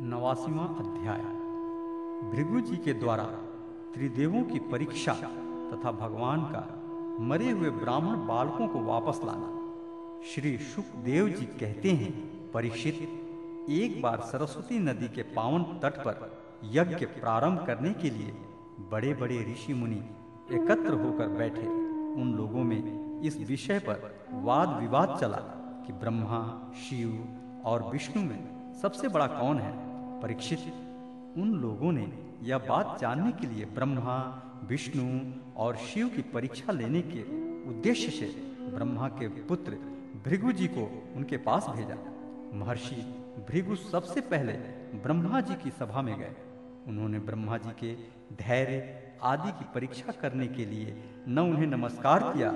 नवासीवा अध्याय। भृगु जी के द्वारा त्रिदेवों की परीक्षा तथा भगवान का मरे हुए ब्राह्मण बालकों को वापस लाना। श्री सुखदेव जी कहते हैं, परीक्षित, एक बार सरस्वती नदी के पावन तट पर यज्ञ प्रारंभ करने के लिए बड़े बड़े ऋषि मुनि एकत्र होकर बैठे। उन लोगों में इस विषय पर वाद विवाद चला कि ब्रह्मा, शिव और विष्णु में सबसे बड़ा कौन है? परीक्षित। उन लोगों ने यह बात जानने के लिए ब्रह्मा, विष्णु और शिव की परीक्षा लेने के उद्देश्य से ब्रह्मा के पुत्र भृगु जी को उनके पास भेजा। महर्षि भृगु सबसे पहले ब्रह्मा जी की सभा में गए। उन्होंने ब्रह्मा जी के धैर्य आदि की परीक्षा करने के लिए न उन्हें नमस्कार किया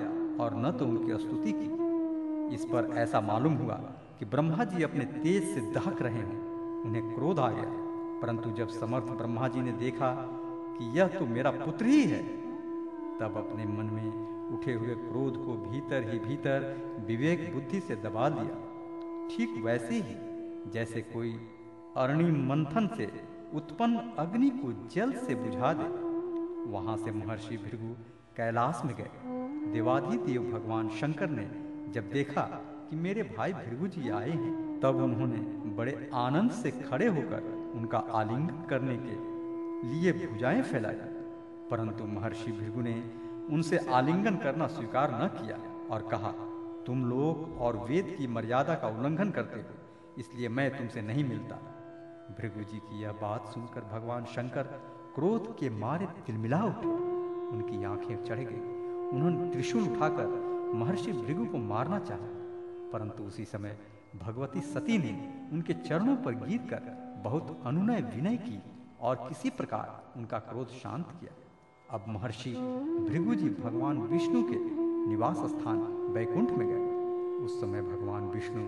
और न तो उनकी स्तुति की। इस पर ऐसा मालूम हुआ कि ब्रह्मा जी अपने तेज से दहक रहे हैं। उन्हें क्रोध आ गया परंतु जब समर्थ ब्रह्मा जी ने देखा कि यह तो मेरा पुत्र ही है, तब अपने मन में उठे हुए क्रोध को भीतर ही भीतर विवेक बुद्धि से दबा दिया ठीक वैसे ही, जैसे कोई अरणि मंथन से उत्पन्न अग्नि को जल से बुझा दे, वहाँ से महर्षि भृगु कैलाश में गए। देवाधिदेव भगवान शंकर ने जब देखा कि मेरे भाई भृगु जी आए हैं तब उन्होंने बड़े आनंद से खड़े होकर उनका आलिंगन करने के लिए भुजाएँ फैलाई। परंतु महर्षि भृगु ने उनसे आलिंगन करना स्वीकार न किया और कहा, तुम लोग और वेद की मर्यादा का उल्लंघन करते हो, इसलिए मैं तुमसे नहीं मिलता। भृगु जी की यह बात सुनकर भगवान शंकर क्रोध के मारे तिलमिला उठे। उनकी आँखें चढ़ गई। उन्होंने त्रिशूल उठाकर महर्षि भृगु को मारना चाहा। परंतु उसी समय भगवती सती ने उनके चरणों पर गिर कर बहुत अनुनय विनय की और किसी प्रकार उनका क्रोध शांत किया। अब महर्षि भृगु जी भगवान विष्णु के निवास स्थान बैकुंठ में गए। उस समय भगवान विष्णु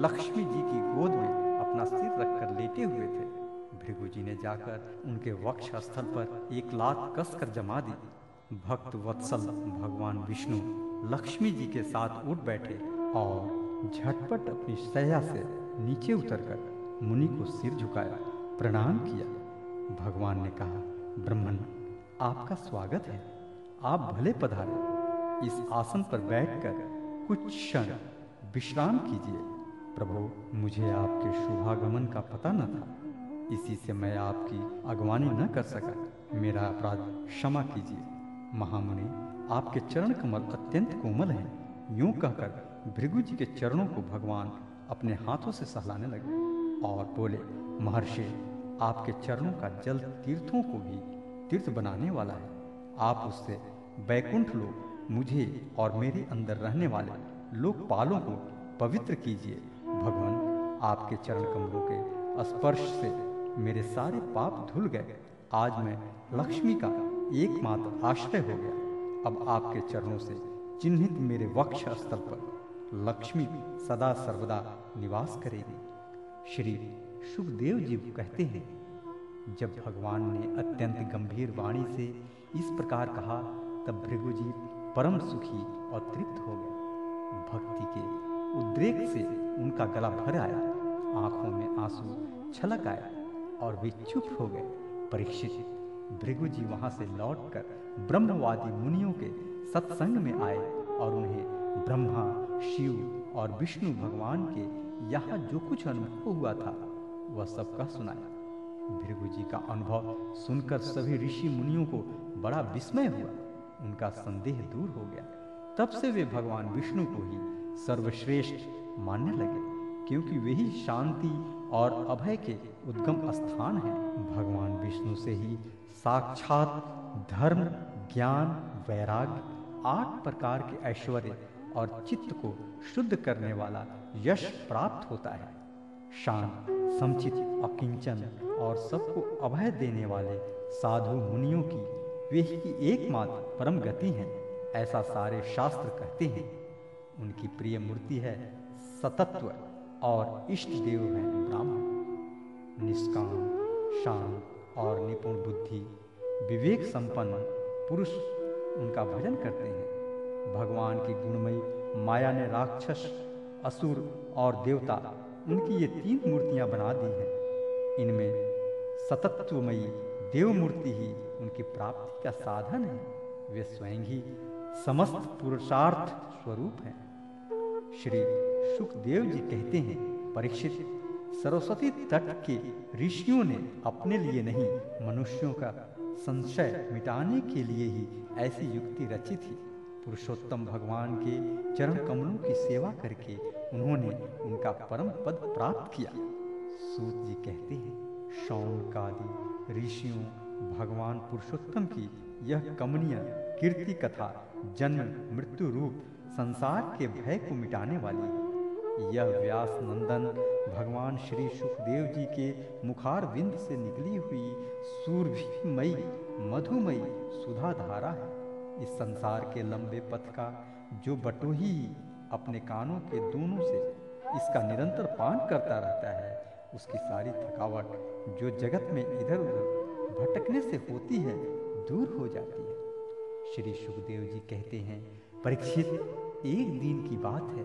लक्ष्मी जी की गोद में अपना सिर रखकर लेटे हुए थे। भृगु जी ने जाकर उनके वक्ष स्थल पर एक लात कसकर जमा दी। भक्त वत्सल भगवान विष्णु लक्ष्मी जी के साथ उठ बैठे और झटपट अपनी सया से नीचे उतरकर मुनि को सिर झुकाया, प्रणाम किया। भगवान ने कहा, ब्रह्मन, आपका स्वागत है। आप भले पधारे। इस आसन पर बैठकर कुछ क्षण विश्राम कीजिए। प्रभु, मुझे आपके शुभागमन का पता न था। इसी से मैं आपकी अगवानी न कर सका। मेरा अपराध क्षमा कीजिए। महामुनि, आपके चरण कमल अत्यंत कोमल हैं। यूँ कहकर भृगु जी के चरणों को भगवान अपने हाथों से सहलाने लगे और बोले, महर्षि, आपके चरणों का जल तीर्थों को भी तीर्थ बनाने वाला है। आप उससे बैकुंठ लोग, मुझे और मेरे अंदर रहने वाले लोकपालों को पवित्र कीजिए। भगवान आपके चरण कमलों के स्पर्श से मेरे सारे पाप धुल गए। आज मैं लक्ष्मी का एकमात्र आश्रय हो गया। अब आपके चरणों से चिन्हित मेरे वक्ष स्थल पर लक्ष्मी सदा सर्वदा निवास करेगी। श्री सुखदेव जी कहते हैं, जब भगवान ने अत्यंत गंभीर वाणी से इस प्रकार कहा, तब भृगु जी परम सुखी और तृप्त हो गए। भक्ति के उद्रेक से उनका गला भर आया, आँखों में आँसू छलक आया और वे चुप हो गए। परीक्षित भृगु जी वहाँ से लौटकर ब्रह्मवादी मुनियों के सत्संग में आए और उन्हें ब्रह्मा, शिव और विष्णु भगवान के यहाँ जो कुछ अनुभव हुआ था, वह सबका सुनाया। भृगु जी का अनुभव सुनकर सभी ऋषि मुनियों को बड़ा विस्मय हुआ। उनका संदेह दूर हो गया। तब से वे भगवान विष्णु को ही सर्वश्रेष्ठ मानने लगे, क्योंकि वे ही शांति और अभय के उद्गम स्थान है। भगवान विष्णु से ही साक्षात धर्म, ज्ञान, वैराग्य आठ प्रकार के ऐश्वर्य और चित्त को शुद्ध करने वाला यश प्राप्त होता है। शांत, समचित अकिंचन और सबको अभय देने वाले साधु मुनियों की, वे ही एकमात्र परम गति है, ऐसा सारे शास्त्र कहते हैं। उनकी प्रिय मूर्ति है सतत्व और इष्ट देव है ब्राह्मण। निष्काम, शांत और निपुण बुद्धि, विवेक संपन्न पुरुष उनका भजन करते हैं। भगवान की गुणमयी माया ने राक्षस, असुर और देवता, उनकी ये तीन मूर्तियाँ बना दी हैं। इनमें सतत्वमयी देव मूर्ति ही उनकी प्राप्ति का साधन है। वे स्वयं ही समस्त पुरुषार्थ स्वरूप हैं। श्री सुखदेव जी कहते हैं, परीक्षित, सरस्वती तट के ऋषियों ने अपने लिए नहीं, मनुष्यों का संशय मिटाने के लिए ही ऐसी युक्ति रची थी। पुरुषोत्तम भगवान के चरण कमलों की सेवा करके उन्होंने उनका परम पद प्राप्त किया। सूत जी कहते हैं शौन कादि ऋषियों, भगवान पुरुषोत्तम की यह कमनीय कीर्ति कथा जन्म, मृत्यु रूप, संसार के भय को मिटाने वाली। है यह व्यास नंदन भगवान श्री सुखदेव जी के मुखार विंद से निकली हुई सूरभिमयी, मधुमयी सुधा धारा है। इस संसार के लंबे पथ का, जो बटोही अपने कानों के दोनों से इसका निरंतर पान करता रहता है, उसकी सारी थकावट जो जगत में इधर उधर भटकने से होती है, दूर हो जाती है। श्री सुखदेव जी कहते हैं, परीक्षित, एक दिन की बात है।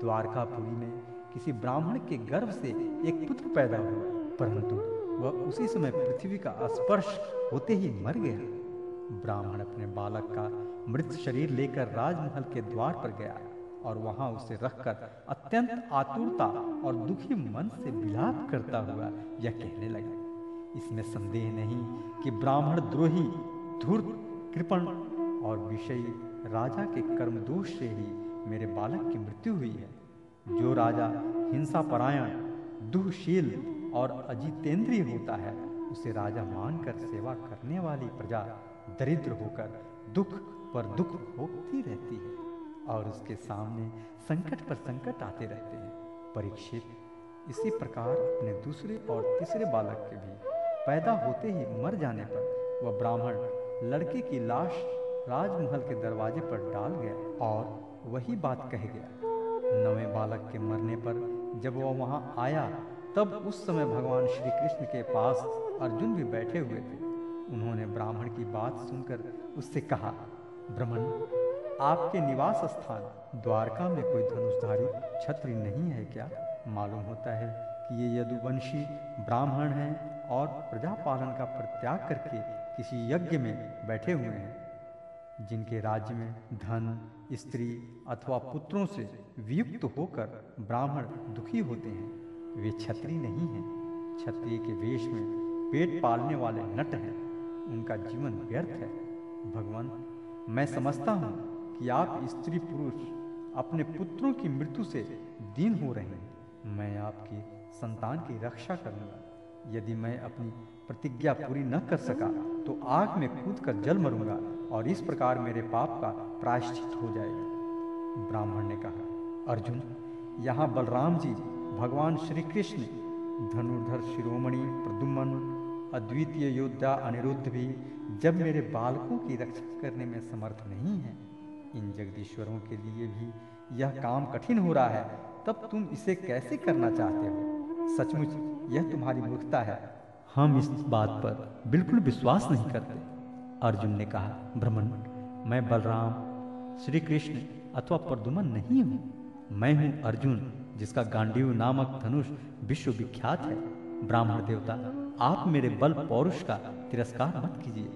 द्वारकापुरी में किसी ब्राह्मण के गर्भ से एक पुत्र पैदा हुआ, परंतु वह उसी समय पृथ्वी का स्पर्श होते ही मर गया। ब्राह्मण अपने बालक का मृत शरीर लेकर राजमहल के द्वार पर गया और वहाँ उसे रखकर अत्यंत आतुरता और दुखी मन से विलाप करता हुआ यह कहने लगा। इसमें संदेह नहीं कि ब्राह्मण द्रोही, धूर्त, कृपण और विषयी राजा के कर्म दोष से ही मेरे बालक की मृत्यु हुई है। जो राजा हिंसा परायण दुहशील और अजितेंद्रीय होता है उसे राजा मानकर सेवा करने वाली प्रजा दरिद्र होकर दुख पर दुख भोगती रहती है और उसके सामने संकट पर संकट आते रहते हैं। परीक्षित, इसी प्रकार अपने दूसरे और तीसरे बालक के भी पैदा होते ही मर जाने पर वह ब्राह्मण लड़के की लाश राजमहल के दरवाजे पर डाल गया और वही बात कह गया। नवे बालक के मरने पर जब वह वहाँ आया, तब उस समय भगवान श्री कृष्ण के पास अर्जुन भी बैठे हुए थे। उन्होंने ब्राह्मण की बात सुनकर उससे कहा ब्रह्मण आपके निवास स्थान द्वारका में कोई धनुषधारी छत्री नहीं है क्या? मालूम होता है कि ये यदुवंशी ब्राह्मण हैं और प्रजा पालन का परित्याग करके किसी यज्ञ में बैठे हुए हैं, जिनके राज्य में धन, स्त्री अथवा पुत्रों से वियुक्त होकर ब्राह्मण दुखी होते हैं। वे छत्री नहीं हैं। क्षत्रिय के वेश में पेट पालने वाले नट हैं। उनका जीवन व्यर्थ है। भगवान, मैं समझता हूँ कि आप स्त्री पुरुष अपने पुत्रों की मृत्यु से दीन हो रहे हैं। मैं आपकी संतान की रक्षा करूँगा। यदि मैं अपनी प्रतिज्ञा पूरी न कर सका तो आग में कूद कर जल मरूँगा और इस प्रकार मेरे पाप का प्रायश्चित हो जाएगा। ब्राह्मण ने कहा, अर्जुन, यहाँ बलराम जी, भगवान श्री कृष्ण धनुर्धर शिरोमणि प्रदुमन अद्वितीय योद्धा अनिरुद्ध भी जब मेरे बालकों की रक्षा करने में समर्थ नहीं है, इन जगदीश्वरों के लिए भी यह काम कठिन हो रहा है, तब तुम इसे कैसे करना चाहते हो? सचमुच, यह तुम्हारी मूर्खता है। हम इस बात पर बिल्कुल विश्वास नहीं करते। अर्जुन ने कहा, ब्रह्मण, मैं बलराम श्री कृष्ण अथवा प्रदुमन नहीं हूँ। मैं हूँ अर्जुन, जिसका गांडीव नामक धनुष विश्वविख्यात है, ब्राह्मण देवता। आप मेरे बल पौरुष का तिरस्कार मत कीजिए।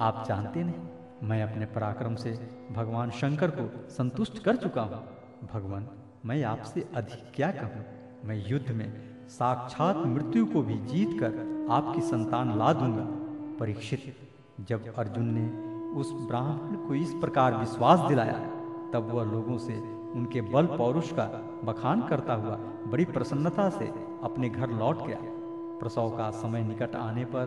आप जानते नहीं, मैं अपने पराक्रम से भगवान शंकर को संतुष्ट कर चुका हूँ। भगवान, मैं आपसे अधिक क्या कहूँ? मैं युद्ध में साक्षात मृत्यु को भी जीत कर आपकी संतान ला दूँगा। परीक्षित, जब अर्जुन ने उस ब्राह्मण को इस प्रकार विश्वास दिलाया, तब वह लोगों से उनके बल पौरुष का बखान करता हुआ बड़ी प्रसन्नता से अपने घर लौट गया। प्रसव का समय निकट आने पर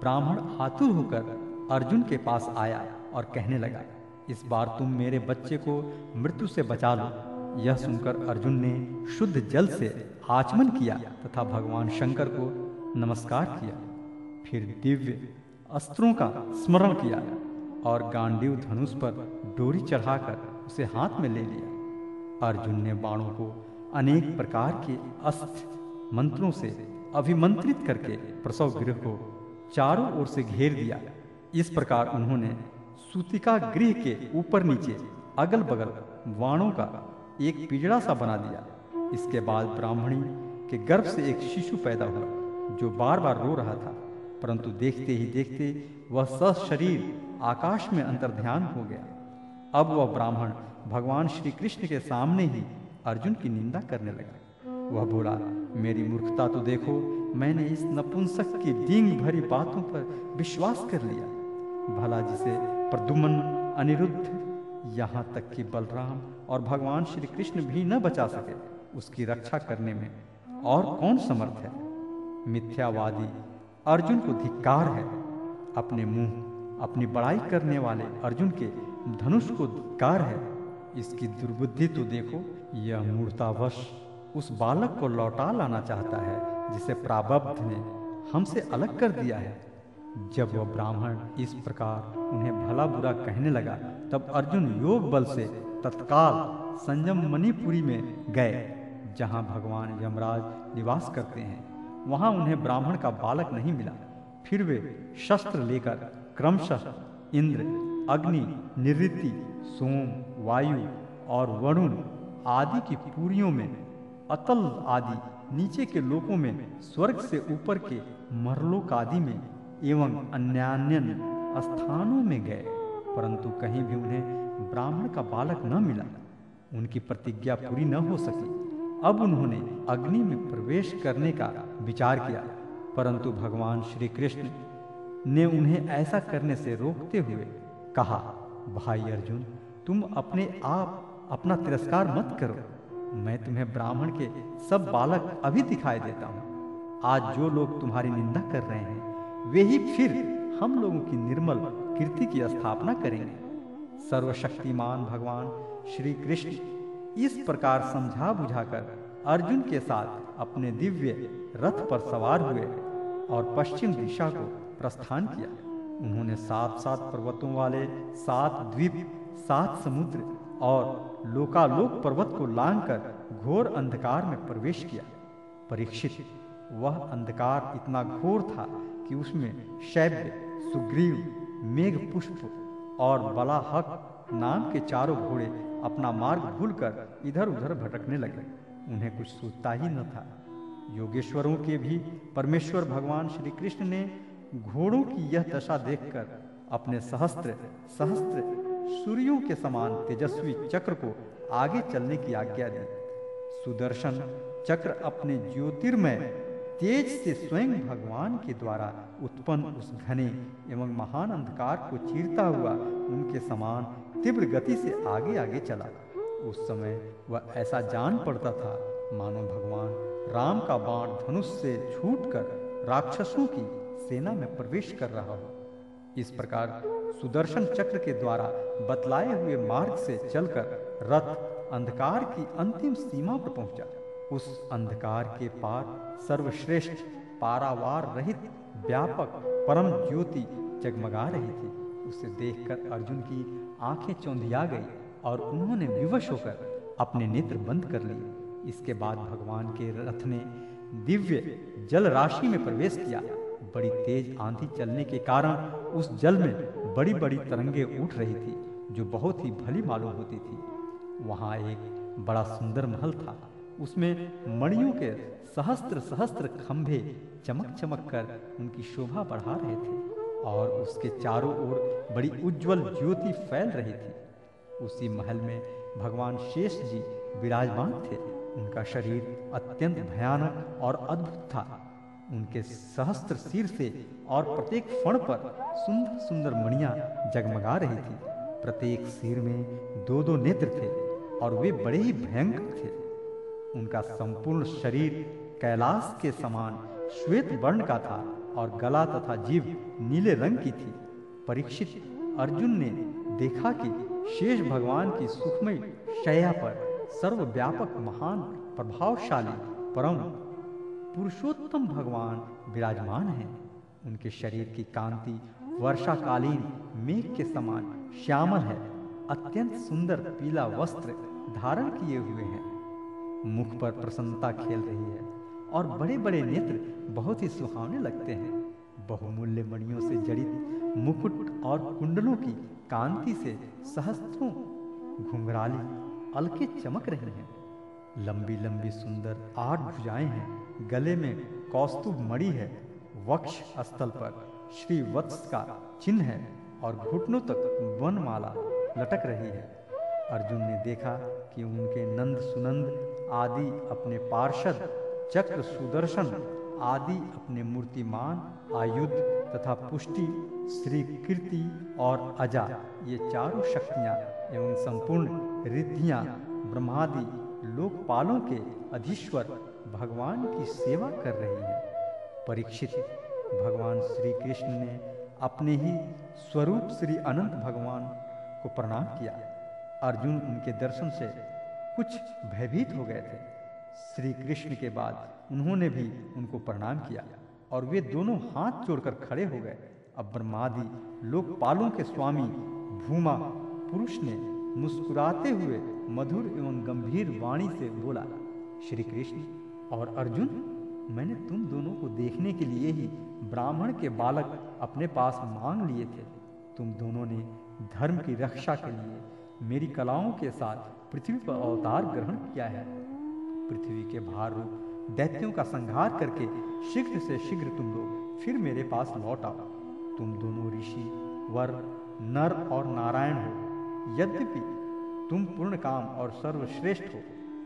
ब्राह्मण आतुर होकर अर्जुन के पास आया और कहने लगा, इस बार तुम मेरे बच्चे को मृत्यु से बचा लो। यह सुनकर अर्जुन ने शुद्ध जल से आचमन किया तथा भगवान शंकर को नमस्कार किया। फिर दिव्य अस्त्रों का स्मरण किया और गांडीव धनुष पर डोरी चढ़ाकर उसे हाथ में ले लिया। अर्जुन ने बाणों को अनेक प्रकार के अस्त्र, मंत्रों से अभिमंत्रित करके प्रसव गृह को चारों ओर से घेर दिया। इस प्रकार उन्होंने सूतिका गृह के ऊपर नीचे अगल बगल वाणों का एक पिजड़ा सा बना दिया। इसके बाद ब्राह्मणी के गर्भ से एक शिशु पैदा हुआ, जो बार बार रो रहा था। परंतु देखते ही देखते वह सशरीर आकाश में अंतर्ध्यान हो गया। अब वह ब्राह्मण भगवान श्री कृष्ण के सामने ही अर्जुन की निंदा करने लगा। वह बोला, मेरी मूर्खता तो देखो, मैंने इस नपुंसक की डींग भरी बातों पर विश्वास कर लिया। भला जिसे प्रदुमन अनिरुद्ध, यहाँ तक कि बलराम और भगवान श्री कृष्ण भी न बचा सके, उसकी रक्षा करने में और कौन समर्थ है? मिथ्यावादी अर्जुन को धिक्कार है। अपने मुँह, अपनी बड़ाई करने वाले अर्जुन के धनुष को धिक्कार है। इसकी दुर्बुद्धि तो देखो, यह मूर्तावश उस बालक को लौटा लाना चाहता है, जिसे प्राबब्ध ने हमसे अलग कर दिया है। जब वह ब्राह्मण इस प्रकार उन्हें भला बुरा कहने लगा, तब अर्जुन योग बल से तत्काल संयम मणिपुरी में गए, जहाँ भगवान यमराज निवास करते हैं। वहाँ उन्हें ब्राह्मण का बालक नहीं मिला। फिर वे शस्त्र लेकर क्रमशः इंद्र, अग्नि, निवृत्ति, सोम, वायु और वरुण आदि की पूरियों में अतल आदि नीचे के लोकों में, स्वर्ग से ऊपर के मरलोक आदि में एवं अन्यान्य स्थानों में गए। परंतु कहीं भी उन्हें ब्राह्मण का बालक न मिला। उनकी प्रतिज्ञा पूरी न हो सकी। अब उन्होंने अग्नि में प्रवेश करने का विचार किया। परंतु भगवान श्री कृष्ण ने उन्हें ऐसा करने से रोकते हुए कहा, भाई अर्जुन, तुम अपने आप अपना तिरस्कार मत करो। मैं तुम्हें ब्राह्मण के सब बालक अभी दिखाई देता हूँ। आज जो लोग तुम्हारी निंदा कर रहे हैं, वे ही फिर हम लोगों की निर्मल कीर्ति की स्थापना करेंगे। सर्वशक्तिमान भगवान श्री कृष्ण इस प्रकार समझा बुझाकर अर्जुन के साथ अपने दिव्य रथ पर सवार हुए और पश्चिम दिशा को प्रस्थान किया। उन्होंने सात सात पर्वतों वाले सात द्वीप, सात समुद्र और लोकालोक पर्वत को लांघकर घोर अंधकार में प्रवेश किया। परीक्षित, वह अंधकार इतना घोर था कि उसमें शैब्य सुग्रीव मेघ पुष्प और बलाहक नाम के चारों घोड़े अपना मार्ग भूलकर इधर उधर भटकने लगे। उन्हें कुछ सूझता ही न था। योगेश्वरों के भी परमेश्वर भगवान श्री कृष्ण ने घोड़ों की यह दशा देखकर अपने सहस्त्र सहस्त्र सूर्यों के समान तेजस्वी चक्र को आगे चलने की आज्ञा दी। सुदर्शन चक्र अपने ज्योतिर्मय, तेज से स्वयं भगवान के द्वारा उत्पन्न उस घने एवं महान अंधकार को चीरता हुआ उनके समान तीव्र गति से आगे आगे चला। उस समय वह ऐसा जान पड़ता था, मानो भगवान राम का बाण धनुष से छूटकर राक्षसों की सेना में प्रवेश कर रहा हो। इस प्रकार सुदर्शन चक्र के द्वारा बतलाए हुए मार्ग से चलकर रथ अंधकार की अंतिम सीमा पर पहुँचा। उस अंधकार के पार सर्वश्रेष्ठ पारावार रहित व्यापक परम ज्योति जगमगा रही थी। उसे देखकर अर्जुन की आँखें चौंधिया गई और उन्होंने विवश होकर अपने नेत्र बंद कर लिए। इसके बाद भगवान के रथ ने दिव्य जल राशि में प्रवेश किया। बड़ी तेज आंधी चलने के कारण उस जल में बड़ी बड़ी तरंगे उठ रही थी, जो बहुत ही भली मालूम होती थी। वहाँ एक बड़ा सुंदर महल था। उसमें मणियों के सहस्त्र सहस्त्र खंभे चमक चमक कर उनकी शोभा बढ़ा रहे थे और उसके चारों ओर बड़ी उज्जवल ज्योति फैल रही थी। उसी महल में भगवान शेष जी विराजमान थे। उनका शरीर अत्यंत भयानक और अद्भुत था। उनके सहस्त्र सिर से और प्रत्येक फण पर सुंदर सुंदर मणियाँ जगमगा रही थी। प्रत्येक सिर में दो दो नेत्र थे और वे बड़े ही भयंकर थे। उनका संपूर्ण शरीर कैलाश के समान श्वेत वर्ण का था और गला तथा जीव नीले रंग की थी। परीक्षित अर्जुन ने देखा कि शेष भगवान की सुखमय शैया पर सर्वव्यापक महान प्रभावशाली परम पुरुषोत्तम भगवान विराजमान हैं। उनके शरीर की कांति वर्षाकालीन मेघ के समान श्यामल है। अत्यंत सुंदर पीला वस्त्र धारण किए हुए हैं। मुख पर प्रसन्नता खेल रही है और बड़े बड़े नेत्र बहुत ही सुहावने लगते हैं। बहुमूल्य मणियों से जड़ित मुकुट और कुंडलों की कांति से सहस्त्रों घुंघराली अलके चमक रही हैं। लंबी लंबी सुंदर आठ भुजाएँ हैं। गले में कौस्तुभ मणि है। वक्ष स्थल पर श्री वत्स का चिन्ह है और घुटनों तक वनमाला लटक रही है। अर्जुन ने देखा कि उनके नंद सुनंद आदि अपने पार्षद, चक्र सुदर्शन आदि अपने मूर्तिमान, आयुध तथा पुष्टि श्री कीर्ति और अजा, ये चारों शक्तियाँ एवं संपूर्ण रिद्धियाँ ब्रह्मादि लोकपालों के अधीश्वर भगवान की सेवा कर रही है। परीक्षित भगवान श्री कृष्ण ने अपने ही स्वरूप श्री अनंत भगवान को प्रणाम किया। अर्जुन उनके दर्शन से कुछ भयभीत हो गए थे। श्री कृष्ण के बाद उन्होंने भी उनको प्रणाम किया और वे दोनों हाथ जोड़कर खड़े हो गए। अब ब्रह्मादि लोकपालों के स्वामी भूमा पुरुष ने मुस्कुराते हुए मधुर एवं गंभीर वाणी से बोला, श्री कृष्ण और अर्जुन, मैंने तुम दोनों को देखने के लिए ही ब्राह्मण के बालक अपने पास मांग लिए थे। तुम दोनों ने धर्म की रक्षा के लिए मेरी कलाओं के साथ पृथ्वी पर अवतार ग्रहण किया है। पृथ्वी के भार रूप दैत्यों का संहार करके शीघ्र से शीघ्र तुम लोग फिर मेरे पास लौट आओ। तुम दोनों ऋषि, वर, नर और नारायण हो। यद्यपि तुम पूर्ण काम और सर्वश्रेष्ठ हो,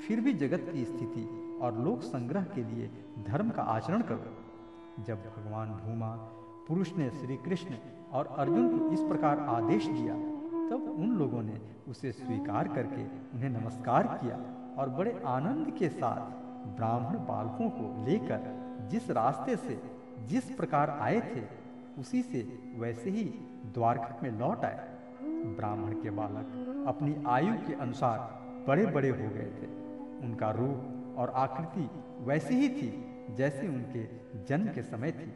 फिर भी जगत की स्थिति और लोक संग्रह के लिए धर्म का आचरण करो। जब भगवान भूमा, पुरुष ने श्री कृष्ण और अर्जुन को इस प्रकार आदेश दिया, तब उन लोगों ने उसे स्वीकार करके उन्हें नमस्कार किया और बड़े आनंद के साथ ब्राह्मण बालकों को लेकर जिस रास्ते से जिस प्रकार आए थे, उसी से वैसे ही द्वारका में लौट आए। ब्राह्मण के बालक अपनी आयु के अनुसार बड़े बड़े हो गए थे। उनका रूप और आकृति वैसी ही थी जैसे उनके जन्म के समय थी।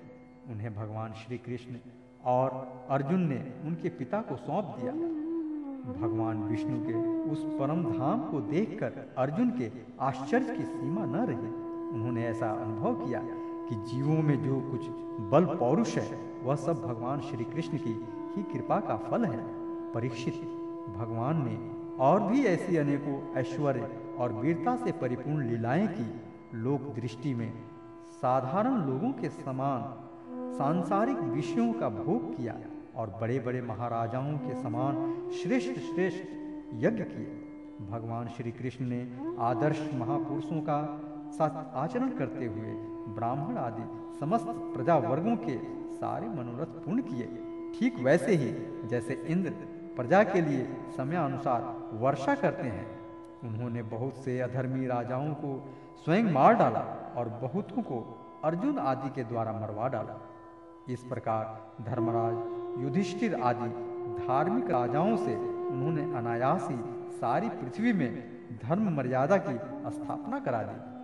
उन्हें भगवान श्री कृष्ण और अर्जुन ने उनके पिता को सौंप दिया। भगवान विष्णु के उस परम धाम को देखकर अर्जुन के आश्चर्य की सीमा न रही। उन्होंने ऐसा अनुभव किया कि जीवों में जो कुछ बल पौरुष है, वह सब भगवान श्री कृष्ण की ही कृपा का फल है। परीक्षित भगवान ने और भी ऐसी अनेकों ऐश्वर्य और वीरता से परिपूर्ण लीलाएँ की। लोक दृष्टि में साधारण लोगों के समान सांसारिक विषयों का भोग किया और बड़े बड़े महाराजाओं के समान श्रेष्ठ श्रेष्ठ यज्ञ किए। भगवान श्री कृष्ण ने आदर्श महापुरुषों का साथ आचरण करते हुए ब्राह्मण आदि समस्त प्रजा वर्गों के सारे मनोरथ पूर्ण किए। ठीक वैसे ही जैसे इंद्र प्रजा के लिए समय अनुसार वर्षा करते हैं। उन्होंने बहुत से अधर्मी राजाओं को स्वयं मार डाला और बहुतों को अर्जुन आदि के द्वारा मरवा डाला। इस प्रकार धर्मराज, युधिष्ठिर आदि धार्मिक राजाओं से उन्होंने अनायास ही सारी पृथ्वी में धर्म मर्यादा की स्थापना करा दी।